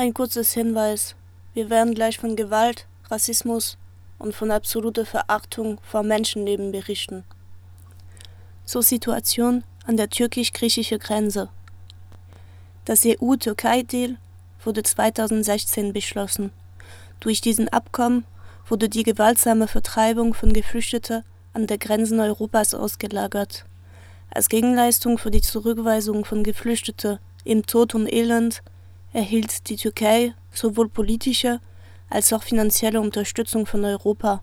Ein kurzes Hinweis. Wir werden gleich von Gewalt, Rassismus und von absoluter Verachtung vor Menschenleben berichten. So Situation an der türkisch-griechischen Grenze. Das EU-Türkei-Deal wurde 2016 beschlossen. Durch diesen Abkommen wurde die gewaltsame Vertreibung von Geflüchteten an der Grenzen Europas ausgelagert. Als Gegenleistung für die Zurückweisung von Geflüchteten im Tod und Elend erhielt die Türkei sowohl politische als auch finanzielle Unterstützung von Europa.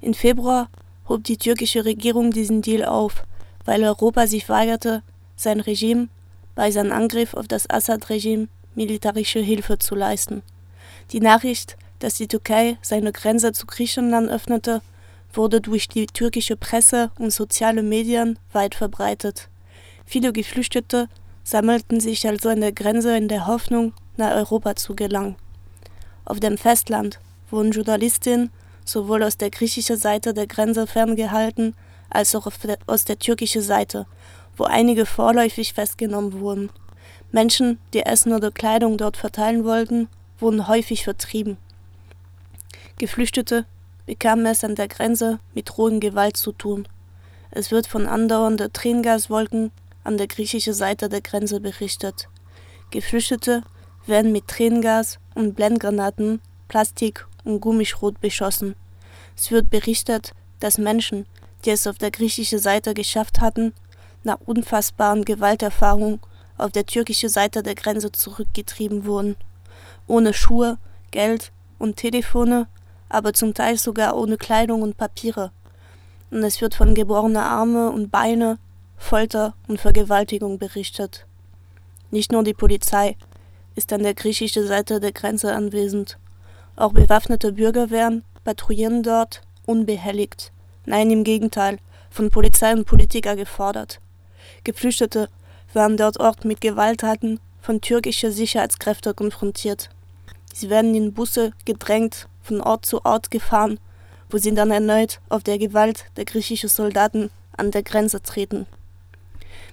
Im Februar hob die türkische Regierung diesen Deal auf, weil Europa sich weigerte, sein Regime bei seinem Angriff auf das Assad-Regime militärische Hilfe zu leisten. Die Nachricht, dass die Türkei seine Grenze zu Griechenland öffnete, wurde durch die türkische Presse und soziale Medien weit verbreitet. Viele Geflüchtete sammelten sich also an der Grenze in der Hoffnung, nach Europa zu gelangen. Auf dem Festland wurden Journalistinnen sowohl aus der griechischen Seite der Grenze ferngehalten als auch aus der türkischen Seite, wo einige vorläufig festgenommen wurden. Menschen, die Essen oder Kleidung dort verteilen wollten, wurden häufig vertrieben. Geflüchtete bekamen es an der Grenze mit drohenden Gewalt zu tun. Es wird von andauernden Tränengaswolken an der griechischen Seite der Grenze berichtet. Geflüchtete werden mit Tränengas und Blendgranaten, Plastik und Gummischrot beschossen. Es wird berichtet, dass Menschen, die es auf der griechischen Seite geschafft hatten, nach unfassbaren Gewalterfahrungen auf der türkischen Seite der Grenze zurückgetrieben wurden. Ohne Schuhe, Geld und Telefone, aber zum Teil sogar ohne Kleidung und Papiere. Und es wird von gebrochener Arme und Beine, Folter und Vergewaltigung berichtet. Nicht nur die Polizei ist an der griechischen Seite der Grenze anwesend. Auch bewaffnete Bürgerwehren patrouillieren dort unbehelligt. Nein, im Gegenteil, von Polizei und Politiker gefordert. Geflüchtete werden dort Ort mit Gewalttaten von türkischer Sicherheitskräfte konfrontiert. Sie werden in Busse gedrängt, von Ort zu Ort gefahren, wo sie dann erneut auf der Gewalt der griechischen Soldaten an der Grenze treten.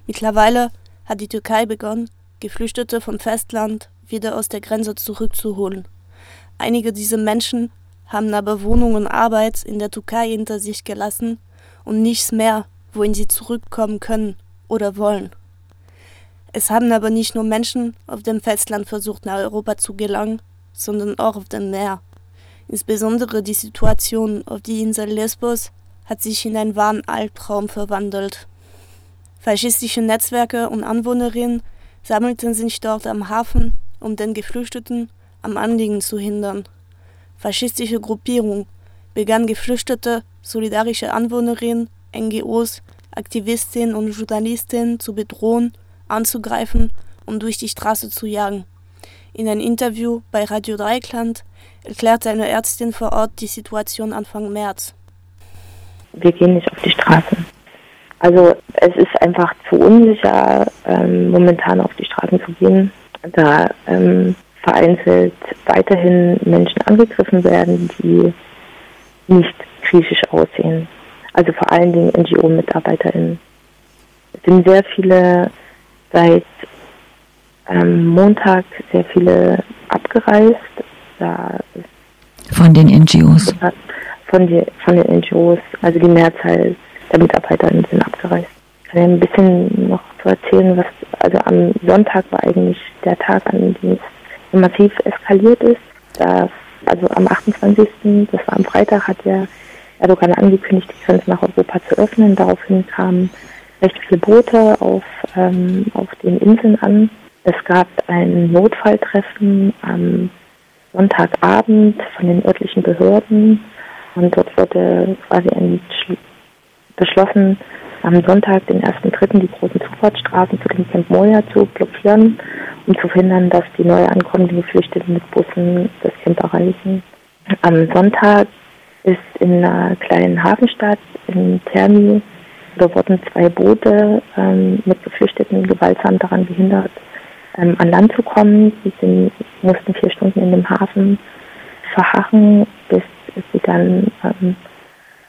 Mittlerweile hat die Türkei begonnen, Geflüchtete vom Festland wieder aus der Grenze zurückzuholen. Einige dieser Menschen haben aber Wohnung und Arbeit in der Türkei hinter sich gelassen und nichts mehr, wohin sie zurückkommen können oder wollen. Es haben aber nicht nur Menschen auf dem Festland versucht, nach Europa zu gelangen, sondern auch auf dem Meer. Insbesondere die Situation auf die Insel Lesbos hat sich in einen wahren Albtraum verwandelt. Faschistische Netzwerke und Anwohnerinnen sammelten sich dort am Hafen, um den Geflüchteten am Anliegen zu hindern. Faschistische Gruppierungen begannen Geflüchtete, solidarische Anwohnerinnen, NGOs, Aktivistinnen und Journalistinnen zu bedrohen, anzugreifen und durch die Straße zu jagen. In einem Interview bei Radio Dreikland erklärte eine Ärztin vor Ort die Situation Anfang März. Wir gehen nicht auf die Straße. Also es ist einfach zu unsicher, ähm, momentan auf die Straßen zu gehen, da ähm, vereinzelt weiterhin Menschen angegriffen werden, die nicht griechisch aussehen. Also vor allen Dingen NGO-MitarbeiterInnen. Es sind sehr viele seit ähm, Montag sehr viele abgereist. Da von den NGOs. Von, die, von den NGOs, also die Mehrzahl der Mitarbeiterinnen sind abgereist. Ich kann ja ein bisschen noch zu erzählen, was, also am Sonntag war eigentlich der Tag, an dem es massiv eskaliert ist. Da, also am 28., das war am Freitag, hat ja Erdogan angekündigt, die Grenze nach Europa zu öffnen. Daraufhin kamen recht viele Boote auf, ähm, auf den Inseln an. Es gab ein Notfalltreffen am Sonntagabend von den örtlichen Behörden und dort wurde quasi ein beschlossen, am Sonntag, den 1.3., die großen Zufahrtsstraßen zu dem Camp Moria zu blockieren, um zu verhindern, dass die neu ankommenden Geflüchteten mit Bussen das Camp erreichen. Am Sonntag ist in einer kleinen Hafenstadt in Termi, da wurden zwei Boote ähm, mit Geflüchteten gewaltsam daran behindert, ähm, an Land zu kommen. Sie sind, mussten vier Stunden in dem Hafen verharren, bis sie dann ähm,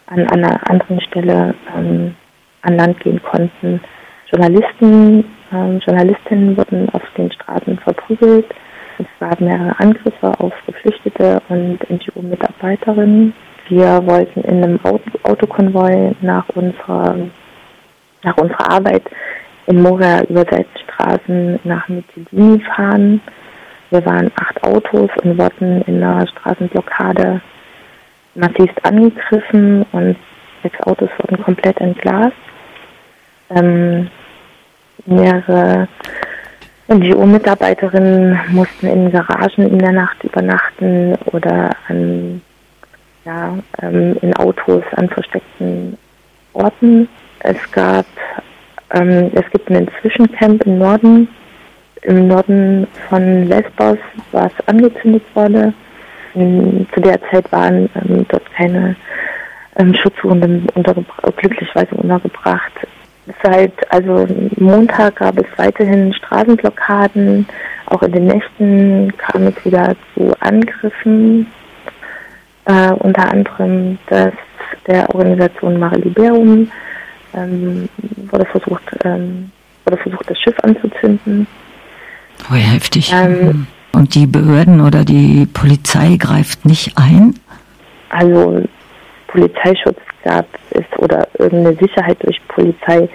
an, einer anderen Stelle ähm, an Land gehen konnten. Journalisten, ähm, Journalistinnen wurden auf den Straßen verprügelt. Es gab mehrere Angriffe auf Geflüchtete und NGO-Mitarbeiterinnen. Wir wollten in einem Autokonvoi nach unserer, nach unserer Arbeit in Moria über Seitenstraßen nach Mytilini fahren. Wir waren acht Autos und wurden in einer Straßenblockade massiv angegriffen und sechs Autos wurden komplett entglast. Ähm, mehrere NGO-Mitarbeiterinnen mussten in Garagen in der Nacht übernachten oder an, ja, ähm, in Autos an versteckten Orten. Es gab, ähm, es gibt einen Zwischencamp im Norden. Im Norden von Lesbos, was angezündet wurde. In, zu der Zeit waren ähm, dort keine ähm, Schutzsuchenden glücklicherweise untergebracht. Seit also Montag gab es weiterhin Straßenblockaden. Auch in den Nächten kam es wieder zu Angriffen. Äh, unter anderem das der Organisation Mare Liberum ähm, wurde versucht ähm, wurde versucht das Schiff anzuzünden. Oh, heftig. Ähm, Und die Behörden oder die Polizei greift nicht ein? Also Polizeischutz gab es oder irgendeine Sicherheit durch Polizei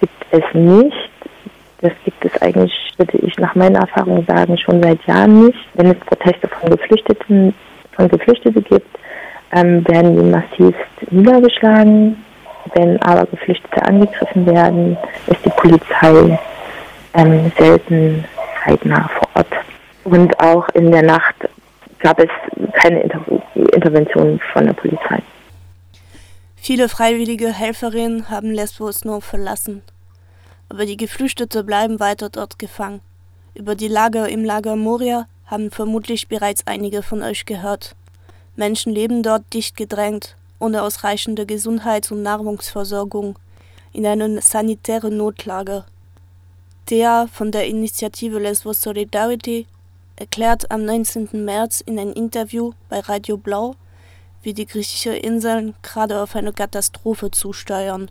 gibt es nicht. Das gibt es eigentlich, würde ich nach meiner Erfahrung sagen, schon seit Jahren nicht. Wenn es Proteste von Geflüchteten, von Geflüchteten gibt, ähm, werden die massivst niedergeschlagen. Wenn aber Geflüchtete angegriffen werden, ist die Polizei ähm, selten zeitnah vor Ort. Und auch in der Nacht gab es keine Inter Intervention von der Polizei. Viele freiwillige Helferinnen haben Lesbos nur verlassen. Aber die Geflüchtete bleiben weiter dort gefangen. Über die Lager im Lager Moria haben vermutlich bereits einige von euch gehört. Menschen leben dort dicht gedrängt, ohne ausreichende Gesundheits- und Nahrungsversorgung, in einer sanitären Notlage. Der von der Initiative Lesbos Solidarity erklärt am 19. März in einem Interview bei Radio Blau, wie die griechischen Inseln gerade auf eine Katastrophe zusteuern.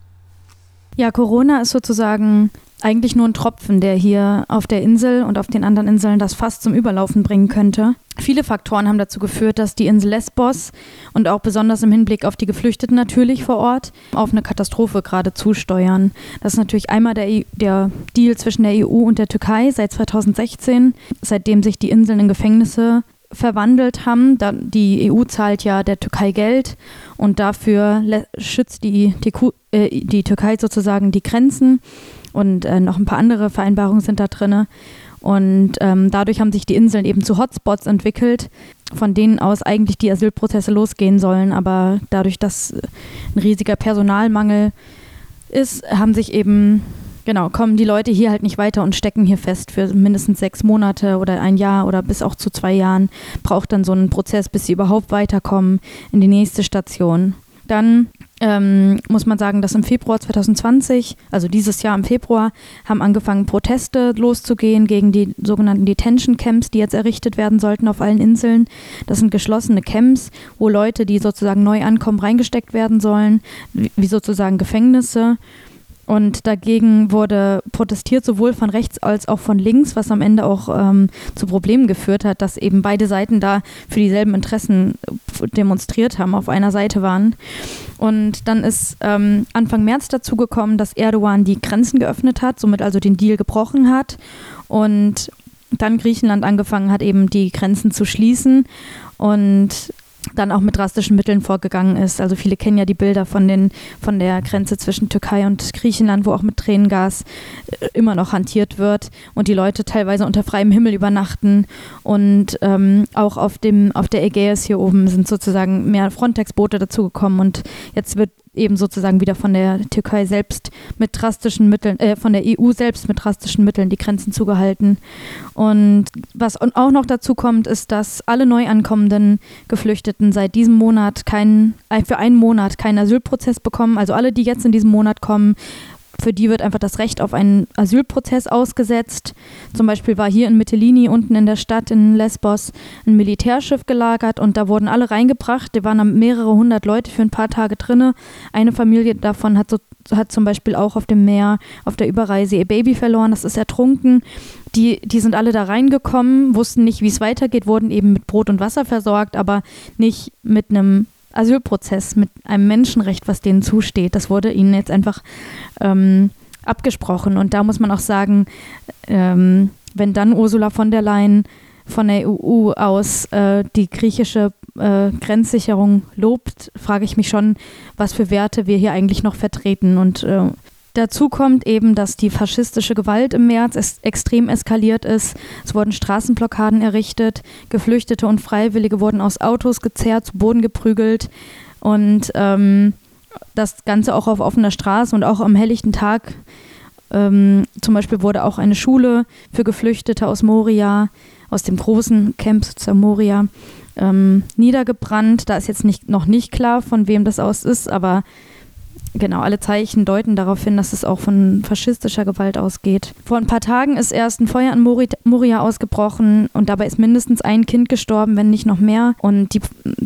Ja, Corona ist sozusagen eigentlich nur ein Tropfen, der hier auf der Insel und auf den anderen Inseln das Fass zum Überlaufen bringen könnte. Viele Faktoren haben dazu geführt, dass die Insel Lesbos und auch besonders im Hinblick auf die Geflüchteten natürlich vor Ort auf eine Katastrophe gerade zusteuern. Das ist natürlich einmal der, e der Deal zwischen der EU und der Türkei seit 2016, seitdem sich die Inseln in Gefängnisse verwandelt haben. die EU zahlt ja der Türkei Geld und dafür schützt die, die, äh, die Türkei sozusagen die Grenzen und äh, noch ein paar andere Vereinbarungen sind da drin. Und ähm, dadurch haben sich die Inseln eben zu Hotspots entwickelt, von denen aus eigentlich die Asylprozesse losgehen sollen. Aber dadurch, dass ein riesiger Personalmangel ist, haben sich eben Genau, kommen die Leute hier halt nicht weiter und stecken hier fest für mindestens sechs Monate oder ein Jahr oder bis auch zu zwei Jahren. Braucht dann so einen Prozess, bis sie überhaupt weiterkommen in die nächste Station. Dann ähm, muss man sagen, dass im Februar 2020, also dieses Jahr im Februar, haben angefangen Proteste loszugehen gegen die sogenannten Detention Camps, die jetzt errichtet werden sollten auf allen Inseln. Das sind geschlossene Camps, wo Leute, die sozusagen neu ankommen, reingesteckt werden sollen, wie sozusagen Gefängnisse. Und dagegen wurde protestiert, sowohl von rechts als auch von links, was am Ende auch ähm, zu Problemen geführt hat, dass eben beide Seiten da für dieselben Interessen demonstriert haben, auf einer Seite waren. Und dann ist ähm, Anfang März dazu gekommen, dass Erdogan die Grenzen geöffnet hat, somit also den Deal gebrochen hat. Und dann Griechenland angefangen hat, eben die Grenzen zu schließen. Und dann auch mit drastischen Mitteln vorgegangen ist. Also viele kennen ja die Bilder von, den, von der Grenze zwischen Türkei und Griechenland, wo auch mit Tränengas äh, immer noch hantiert wird und die Leute teilweise unter freiem Himmel übernachten. Und ähm, auch auf, dem, auf der Ägäis hier oben sind sozusagen mehr Frontex-Boote dazugekommen und jetzt wird eben sozusagen wieder von der Türkei selbst mit drastischen Mitteln, äh, von der EU selbst mit drastischen Mitteln die Grenzen zugehalten. Und was auch noch dazu kommt, ist, dass alle neu ankommenden Geflüchteten seit diesem Monat keinen, für einen Monat keinen Asylprozess bekommen. Also alle, die jetzt in diesem Monat kommen, für die wird einfach das Recht auf einen Asylprozess ausgesetzt. Zum Beispiel war hier in Mytilini unten in der Stadt in Lesbos ein Militärschiff gelagert und da wurden alle reingebracht. Da waren mehrere hundert Leute für ein paar Tage drinne. Eine Familie davon hat, so, hat zum Beispiel auch auf dem Meer auf der Überreise ihr Baby verloren. Das ist ertrunken. Die, die sind alle da reingekommen, wussten nicht, wie es weitergeht, wurden eben mit Brot und Wasser versorgt, aber nicht mit einem Asylprozess, mit einem Menschenrecht, was denen zusteht. Das wurde ihnen jetzt einfach ähm, abgesprochen. Und da muss man auch sagen, ähm, wenn dann Ursula von der Leyen von der EU aus äh, die griechische äh, Grenzsicherung lobt, frage ich mich schon, was für Werte wir hier eigentlich noch vertreten. Und äh, Dazu kommt eben, dass die faschistische Gewalt im März extrem eskaliert ist. Es wurden Straßenblockaden errichtet, Geflüchtete und Freiwillige wurden aus Autos gezerrt, zu Boden geprügelt und ähm, das Ganze auch auf offener Straße und auch am helllichten Tag. Ähm, zum Beispiel wurde auch eine Schule für Geflüchtete aus Moria, aus dem großen Camp zur Moria, ähm, niedergebrannt. Da ist jetzt nicht, noch nicht klar, von wem das aus ist, aber Genau, alle Zeichen deuten darauf hin, dass es auch von faschistischer Gewalt ausgeht. Vor ein paar Tagen ist erst ein Feuer in Moria ausgebrochen und dabei ist mindestens ein Kind gestorben, wenn nicht noch mehr. Und die,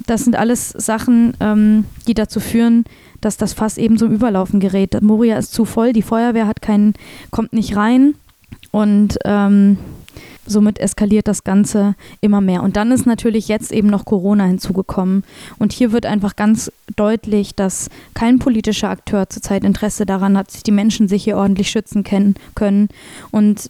das sind alles Sachen, ähm, die dazu führen, dass das Fass eben zum Überlaufen gerät. Moria ist zu voll, die Feuerwehr hat keinen, kommt nicht rein und ähm, somit eskaliert das Ganze immer mehr. Und dann ist natürlich jetzt eben noch Corona hinzugekommen. Und hier wird einfach ganz deutlich, dass kein politischer Akteur zurzeit Interesse daran hat, dass die Menschen sich hier ordentlich schützen können. Und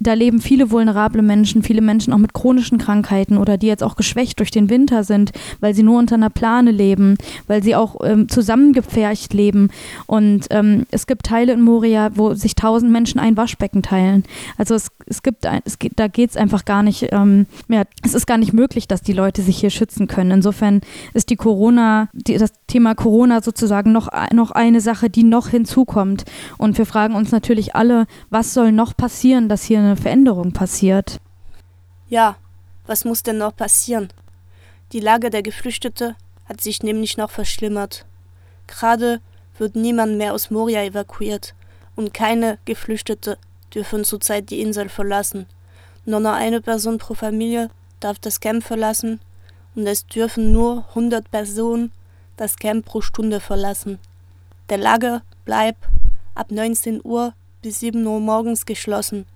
da leben viele vulnerable Menschen, viele Menschen auch mit chronischen Krankheiten oder die jetzt auch geschwächt durch den Winter sind, weil sie nur unter einer Plane leben, weil sie auch ähm, zusammengepfercht leben. Und ähm, es gibt Teile in Moria, wo sich tausend Menschen ein Waschbecken teilen. Also es, es gibt, ein, es da geht es einfach gar nicht ähm, mehr. Es ist gar nicht möglich, dass die Leute sich hier schützen können. Insofern ist die Corona, die, das Thema Corona sozusagen noch, noch eine Sache, die noch hinzukommt. Und wir fragen uns natürlich alle, was soll noch passieren, dass hier eine Veränderung passiert. Ja, was muss denn noch passieren? Die Lage der Geflüchteten hat sich nämlich noch verschlimmert. Gerade wird niemand mehr aus Moria evakuiert und keine Geflüchtete dürfen zurzeit die Insel verlassen. Nur noch eine Person pro Familie darf das Camp verlassen und es dürfen nur 100 Personen das Camp pro Stunde verlassen. Der Lager bleibt ab 19 Uhr bis 7 Uhr morgens geschlossen.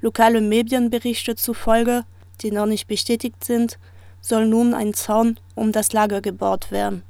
Lokale Medienberichte zufolge, die noch nicht bestätigt sind, soll nun ein Zaun um das Lager gebaut werden.